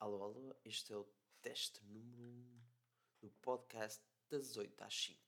Alô, alô, este é o teste número 1 um do podcast das 8 às 5.